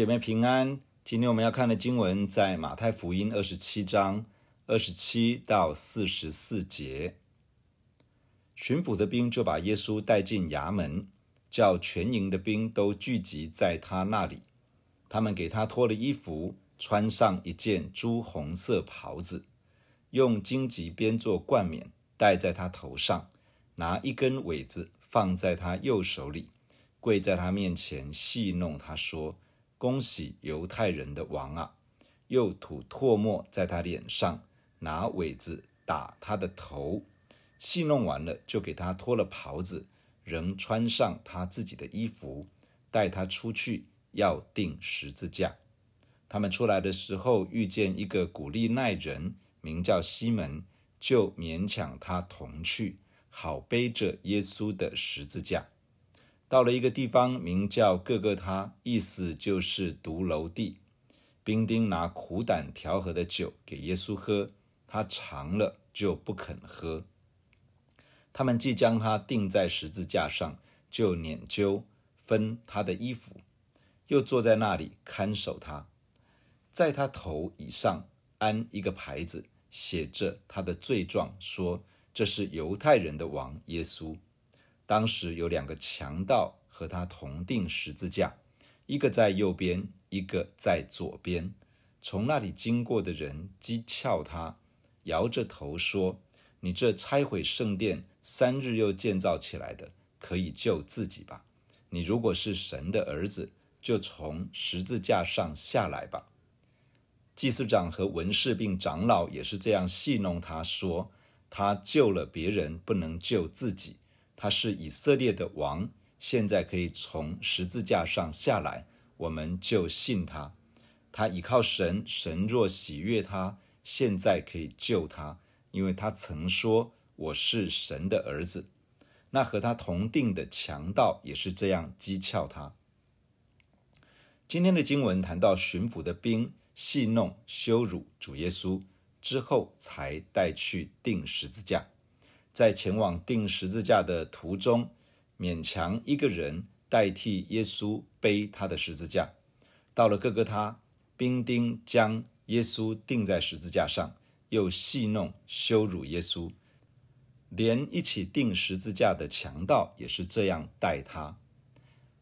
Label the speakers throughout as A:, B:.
A: 姐妹平安。今天我们要看的经文在马太福音二十七章二十七到四十四节。巡抚的兵就把耶稣带进衙门，叫全营的兵都聚集在他那里。他们给他脱了衣服，穿上一件朱红色袍子，用荆棘编做冠冕戴在他头上，拿一根苇子放在他右手里，跪在他面前戏弄他说。恭喜犹太人的王啊！又吐唾沫在他脸上，拿苇子打他的头。戏弄完了，就给他脱了袍子，仍穿上他自己的衣服，带他出去，要钉十字架。他们出来的时候，遇见一个古利奈人，名叫西门，就勉强他同去，好背着耶稣的十字架。到了一个地方，名叫各各他，意思就是独楼地。兵丁拿苦胆调和的酒给耶稣喝，他尝了就不肯喝。他们即将他钉在十字架上，就拈阄分他的衣服，又坐在那里看守他。在他头以上安一个牌子，写着他的罪状，说这是犹太人的王耶稣。当时有两个强盗和他同钉十字架，一个在右边，一个在左边。从那里经过的人讥诮他，摇着头说：“你这拆毁圣殿，三日又建造起来的，可以救自己吧？你如果是神的儿子，就从十字架上下来吧。”祭司长和文士并长老也是这样戏弄他，说：“他救了别人，不能救自己。”他是以色列的王，现在可以从十字架上下来，我们就信他。他倚靠神，神若喜悦他，现在可以救他，因为他曾说我是神的儿子。那和他同钉的强盗也是这样讥诮他。今天的经文谈到巡抚的兵戏弄羞辱主耶稣之后，才带去钉十字架。在前往钉十字架的途中，勉强一个人代替耶稣背他的十字架。到了各各他，兵丁将耶稣钉在十字架上，又戏弄羞辱耶稣。连一起钉十字架的强盗也是这样待他。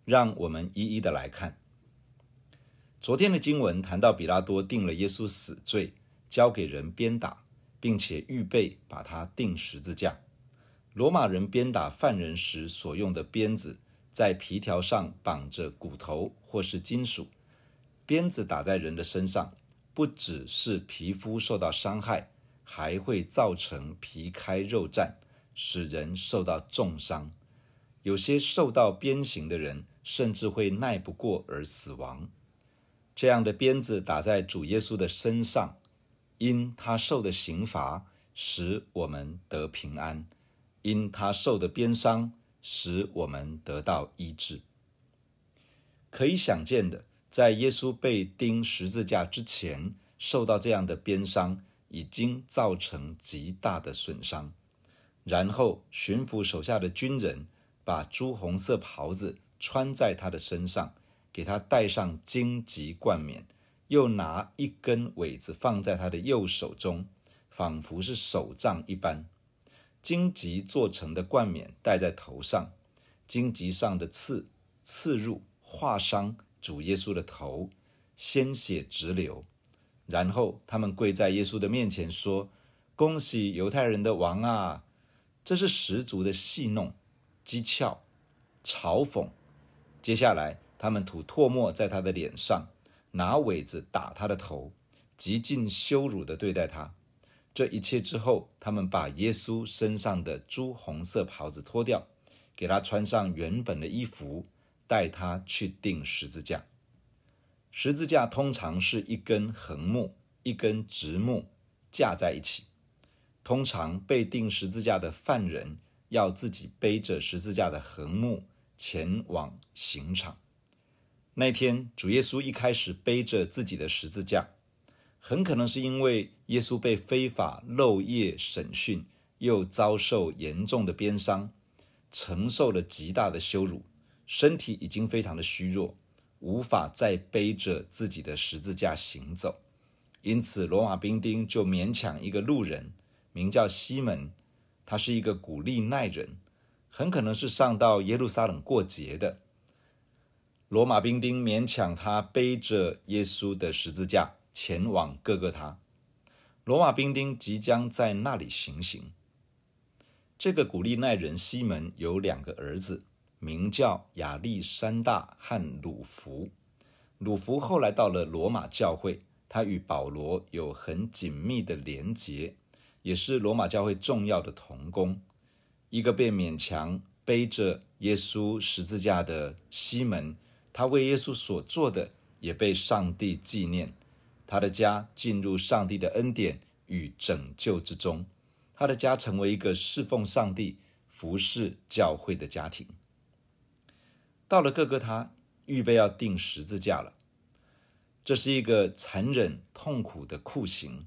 A: 让我们一一的来看。昨天的经文谈到，比拉多定了耶稣死罪，交给人鞭打。并且预备把他钉十字架。罗马人鞭打犯人时所用的鞭子，在皮条上绑着骨头或是金属。鞭子打在人的身上，不只是皮肤受到伤害，还会造成皮开肉绽，使人受到重伤。有些受到鞭刑的人，甚至会耐不过而死亡。这样的鞭子打在主耶稣的身上。因他受的刑罚，使我们得平安；因他受的鞭伤，使我们得到医治。可以想见的，在耶稣被钉十字架之前，受到这样的鞭伤，已经造成极大的损伤。然后，巡抚手下的军人把朱红色袍子穿在他的身上，给他戴上荆棘冠冕。又拿一根苇子放在他的右手中，仿佛是手杖一般。荆棘做成的冠冕戴在头上，荆棘上的刺刺入划伤主耶稣的头，鲜血直流。然后他们跪在耶稣的面前说：“恭喜犹太人的王啊！”这是十足的戏弄、讥诮、嘲讽。接下来他们吐唾沫在他的脸上。拿苇子打他的头，极尽羞辱地对待他。这一切之后，他们把耶稣身上的朱红色袍子脱掉，给他穿上原本的衣服，带他去钉十字架。十字架通常是一根横木、一根直木架在一起。通常被钉十字架的犯人要自己背着十字架的横木前往刑场。那天，主耶稣一开始背着自己的十字架，很可能是因为耶稣被非法漏夜审讯，又遭受严重的鞭伤，承受了极大的羞辱，身体已经非常的虚弱，无法再背着自己的十字架行走，因此罗马兵丁就勉强一个路人，名叫西门，他是一个古利奈人，很可能是上到耶路撒冷过节的。罗马兵丁勉强他背着耶稣的十字架前往各各他。罗马兵丁即将在那里行刑。这个古利奈人西门有两个儿子。名叫亚历山大和鲁弗。鲁弗后来到了罗马教会，他与保罗有很紧密的连结，也是罗马教会重要的同工。一个被勉强背着耶稣十字架的西门，他为耶稣所做的也被上帝纪念，他的家进入上帝的恩典与拯救之中，他的家成为一个侍奉上帝、服侍教会的家庭。到了各各他，预备要钉十字架了。这是一个残忍痛苦的酷刑，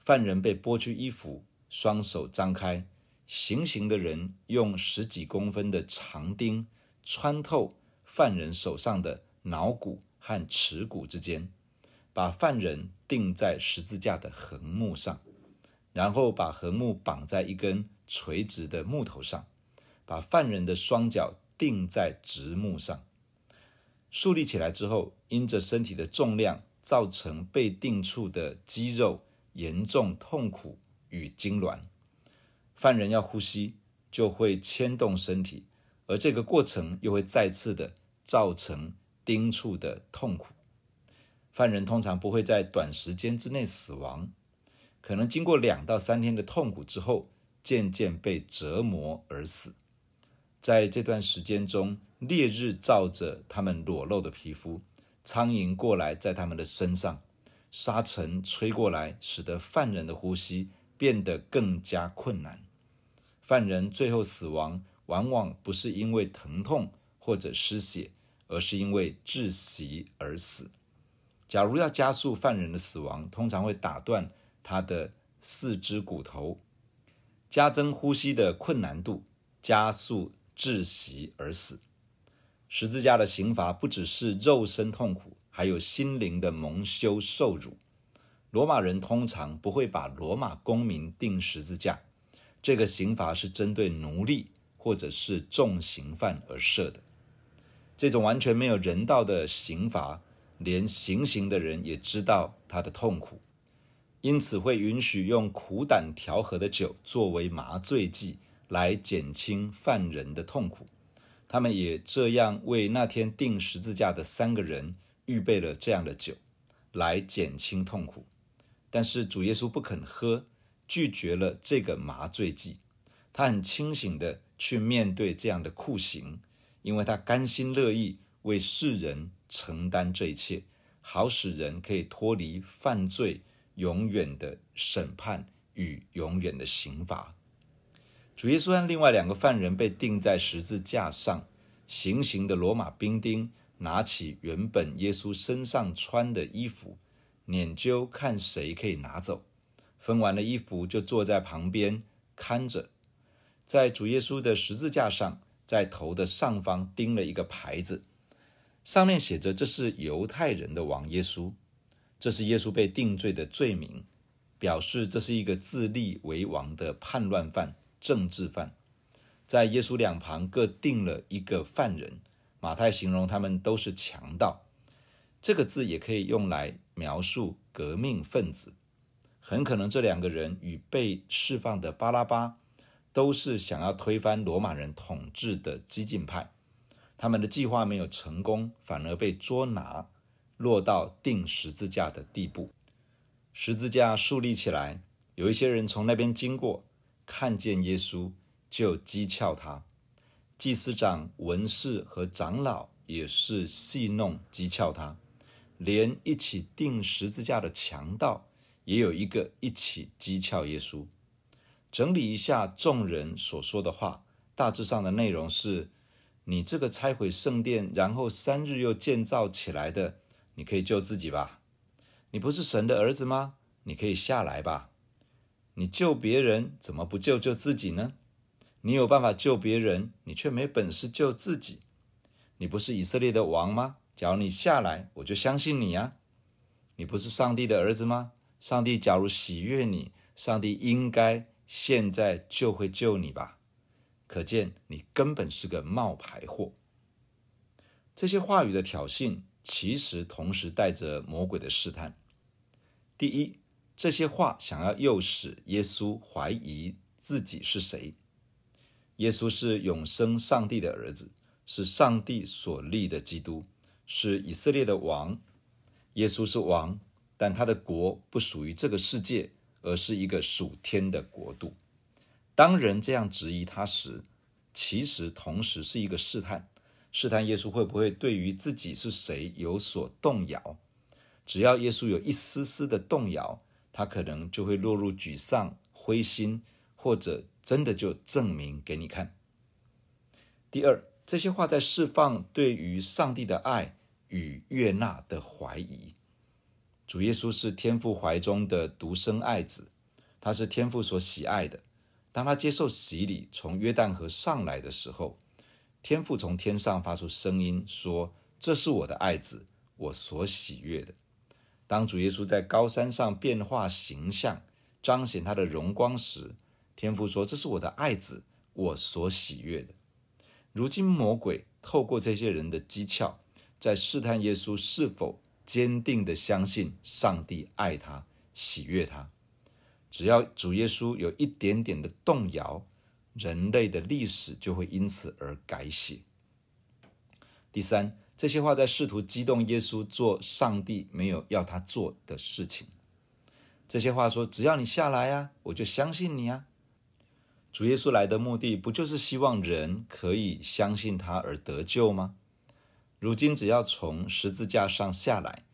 A: 犯人被剥去衣服，双手张开，行刑的人用十几公分的长钉穿透犯人手上的脑骨和耻骨之间，把犯人钉在十字架的横木上，然后把横木绑在一根垂直的木头上，把犯人的双脚。钉在直木上，竖立起来之后，因着身体的重量，造成被钉处的肌肉严重痛苦与痉挛。犯人要呼吸，就会牵动身体，而这个过程又会再次的造成钉处的痛苦。犯人通常不会在短时间之内死亡，可能经过两到三天的痛苦之后，渐渐被折磨而死。在这段时间中，烈日照着他们裸露的皮肤，苍蝇过来在他们的身上，沙尘吹过来，使得犯人的呼吸变得更加困难。犯人最后死亡，往往不是因为疼痛或者失血，而是因为窒息而死。假如要加速犯人的死亡，通常会打断他的四肢骨头，加增呼吸的困难度，加速。窒息而死。十字架的刑罚不只是肉身痛苦，还有心灵的蒙羞受辱。罗马人通常不会把罗马公民钉十字架，这个刑罚是针对奴隶或者是重刑犯而设的。这种完全没有人道的刑罚，连行刑的人也知道他的痛苦，因此会允许用苦胆调和的酒作为麻醉剂。来减轻犯人的痛苦，他们也这样为那天钉十字架的三个人预备了这样的酒，来减轻痛苦。但是主耶稣不肯喝，拒绝了这个麻醉剂。他很清醒地去面对这样的酷刑，因为他甘心乐意为世人承担这一切，好使人可以脱离犯罪永远的审判与永远的刑罚。主耶稣和另外两个犯人被钉在十字架上，行刑的罗马兵丁拿起原本耶稣身上穿的衣服，捻阄看谁可以拿走。分完了衣服，就坐在旁边看着。在主耶稣的十字架上，在头的上方钉了一个牌子，上面写着：“这是犹太人的王耶稣。”这是耶稣被定罪的罪名，表示这是一个自立为王的叛乱犯。政治犯，在耶稣两旁各定了一个犯人。马太形容他们都是强盗，这个字也可以用来描述革命分子。很可能这两个人与被释放的巴拉巴都是想要推翻罗马人统治的激进派。他们的计划没有成功，反而被捉拿，落到钉十字架的地步。十字架竖立起来，有一些人从那边经过。看见耶稣就讥诮他，祭司长、文士和长老也是戏弄讥诮他，连一起钉十字架的强盗也有一个一起讥诮耶稣。整理一下众人所说的话，大致上的内容是：你这个拆毁圣殿，然后三日又建造起来的，你可以救自己吧？你不是神的儿子吗？你可以下来吧？你救别人，怎么不救救自己呢？你有办法救别人，你却没本事救自己。你不是以色列的王吗？假如你下来，我就相信你啊！你不是上帝的儿子吗？上帝假如喜悦你，上帝应该现在就会救你吧？可见你根本是个冒牌货。这些话语的挑衅，其实同时带着魔鬼的试探。第一，这些话想要诱使耶稣怀疑自己是谁。耶稣是永生上帝的儿子，是上帝所立的基督，是以色列的王。耶稣是王，但他的国不属于这个世界，而是一个属天的国度。当人这样质疑他时，其实同时是一个试探。试探耶稣会不会对于自己是谁有所动摇？只要耶稣有一丝丝的动摇，他可能就会落入沮丧、灰心，或者真的就证明给你看。第二，这些话在释放对于上帝的爱与悦纳的怀疑。主耶稣是天父怀中的独生爱子，他是天父所喜爱的。当他接受洗礼，从约旦河上来的时候，天父从天上发出声音说：“这是我的爱子，我所喜悦的。”当主耶稣在高山上变化形象，彰显他的荣光时，天父说：“这是我的爱子，我所喜悦的。”如今魔鬼透过这些人的讥诮，在试探耶稣是否坚定的相信上帝爱他、喜悦他。只要主耶稣有一点点的动摇，人类的历史就会因此而改写。第三，这些话在试图激动耶稣做上帝没有要他做的事情。这些话说：“只要你下来啊，我就相信你啊。”主耶稣来的目的不就是希望人可以相信他而得救吗？如今只要从十字架上下来，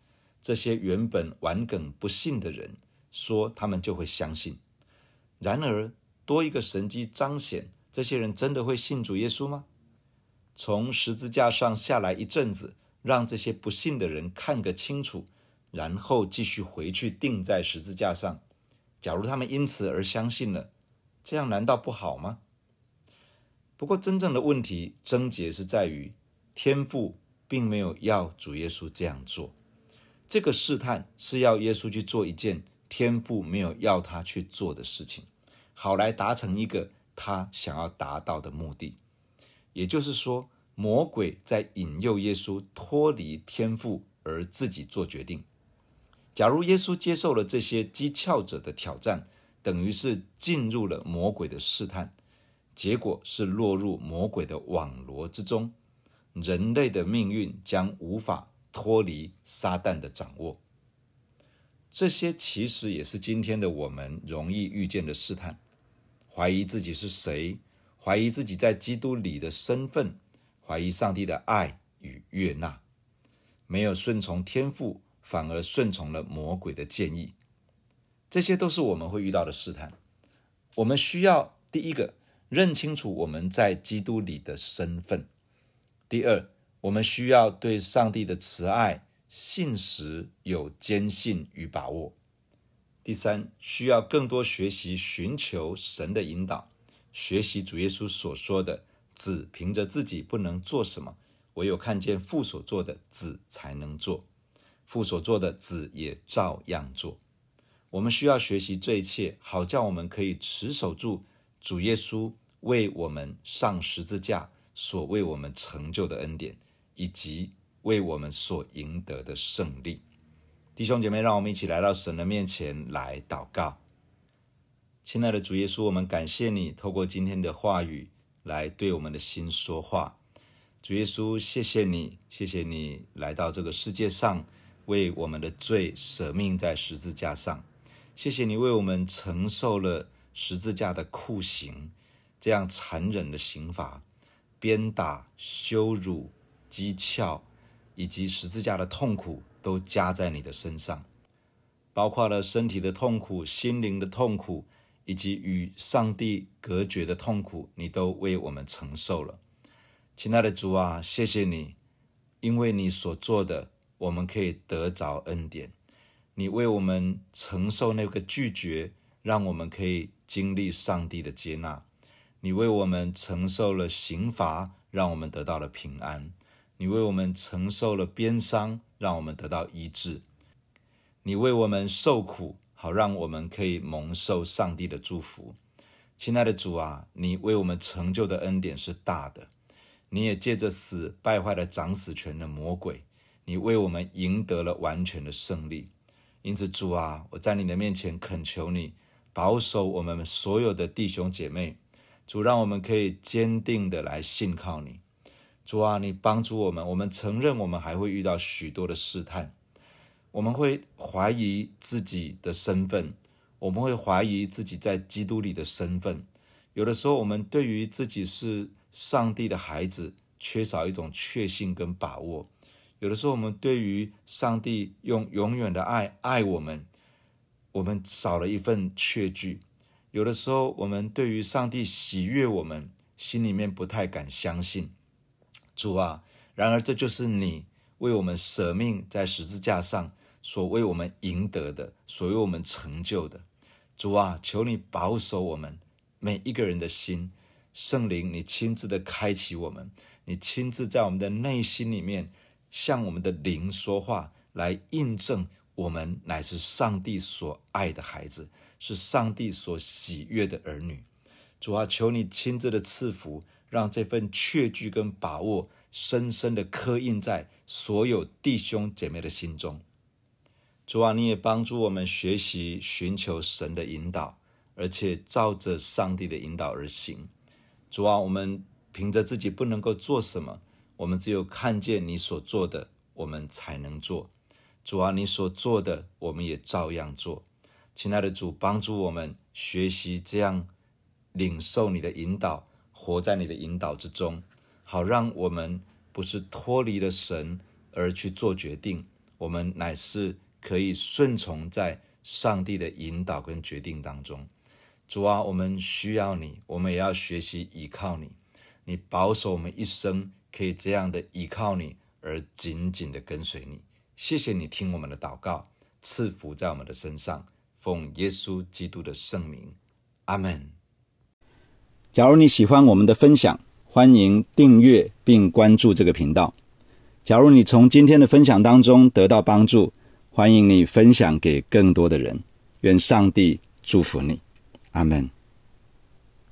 A: 这些原本顽梗不信的人说他们就会相信。然而，多一个神迹彰显，这些人真的会信主耶稣吗？从十字架上下来一阵子，让这些不信的人看个清楚，然后继续回去钉在十字架上。假如他们因此而相信了，这样难道不好吗？不过，真正的问题症结是在于，天父并没有要主耶稣这样做。这个试探是要耶稣去做一件天父没有要他去做的事情。好来达成一个他想要达到的目的，也就是说，魔鬼在引诱耶稣脱离天父而自己做决定。假如耶稣接受了这些讥诮者的挑战，等于是进入了魔鬼的试探，结果是落入魔鬼的网罗之中，人类的命运将无法脱离撒旦的掌握。这些其实也是今天的我们容易遇见的试探：怀疑自己是谁，怀疑自己在基督里的身份，怀疑上帝的爱与悦纳，没有顺从天父，反而顺从了魔鬼的建议。这些都是我们会遇到的试探。我们需要第一个认清楚我们在基督里的身份；第二，我们需要对上帝的慈爱。信实有坚信与把握。第三，需要更多学习寻求神的引导，学习主耶稣所说的：“子凭着自己不能做什么，唯有看见父所做的，子才能做。父所做的，子也照样做。”我们需要学习这一切，好叫我们可以持守住主耶稣为我们上十字架所为我们成就的恩典，以及。为我们所赢得的胜利，弟兄姐妹，让我们一起来到神的面前来祷告。亲爱的主耶稣，我们感谢你透过今天的话语来对我们的心说话。主耶稣，谢谢你，谢谢你来到这个世界上，为我们的罪舍命在十字架上。谢谢你为我们承受了十字架的酷刑，这样残忍的刑罚，鞭打、羞辱、讥诮。以及十字架的痛苦都加在你的身上，包括了身体的痛苦、心灵的痛苦，以及与上帝隔绝的痛苦，你都为我们承受了。亲爱的主啊，谢谢你，因为你所做的，我们可以得着恩典。你为我们承受那个拒绝，让我们可以经历上帝的接纳。你为我们承受了刑罚，让我们得到了平安。你为我们承受了鞭伤，让我们得到医治；你为我们受苦，好让我们可以蒙受上帝的祝福。亲爱的主啊，你为我们成就的恩典是大的。你也借着死败坏了掌死权的魔鬼，你为我们赢得了完全的胜利。因此，主啊，我在你的面前恳求你保守我们所有的弟兄姐妹。主，让我们可以坚定的来信靠你。主啊，你帮助我们。我们承认我们还会遇到许多的试探，我们会怀疑自己的身份，我们会怀疑自己在基督里的身份。有的时候，我们对于自己是上帝的孩子，缺少一种确信跟把握。有的时候，我们对于上帝用永远的爱爱我们，我们少了一份确据。有的时候，我们对于上帝喜悦我们，心里面不太敢相信。主啊，然而这就是你为我们舍命在十字架上所为我们赢得的，所为我们成就的。主啊，求你保守我们每一个人的心。圣灵，你亲自的开启我们，你亲自在我们的内心里面向我们的灵说话，来印证我们乃是上帝所爱的孩子，是上帝所喜悦的儿女。主啊，求你亲自的赐福，让这份确据跟把握深深的刻印在所有弟兄姐妹的心中。主啊，你也帮助我们学习寻求神的引导，而且照着上帝的引导而行。主啊，我们凭着自己不能够做什么，我们只有看见你所做的，我们才能做。主啊，你所做的，我们也照样做。亲爱的主，帮助我们学习这样领受你的引导，活在你的引导之中，好让我们不是脱离了神而去做决定，我们乃是可以顺从在上帝的引导跟决定当中。主啊，我们需要你，我们也要学习依靠你。你保守我们一生，可以这样的依靠你，而紧紧的跟随你。谢谢你听我们的祷告，赐福在我们的身上。奉耶稣基督的圣名，阿门。假如你喜欢我们的分享，欢迎订阅并关注这个频道。假如你从今天的分享当中得到帮助，欢迎你分享给更多的人。愿上帝祝福你。阿门。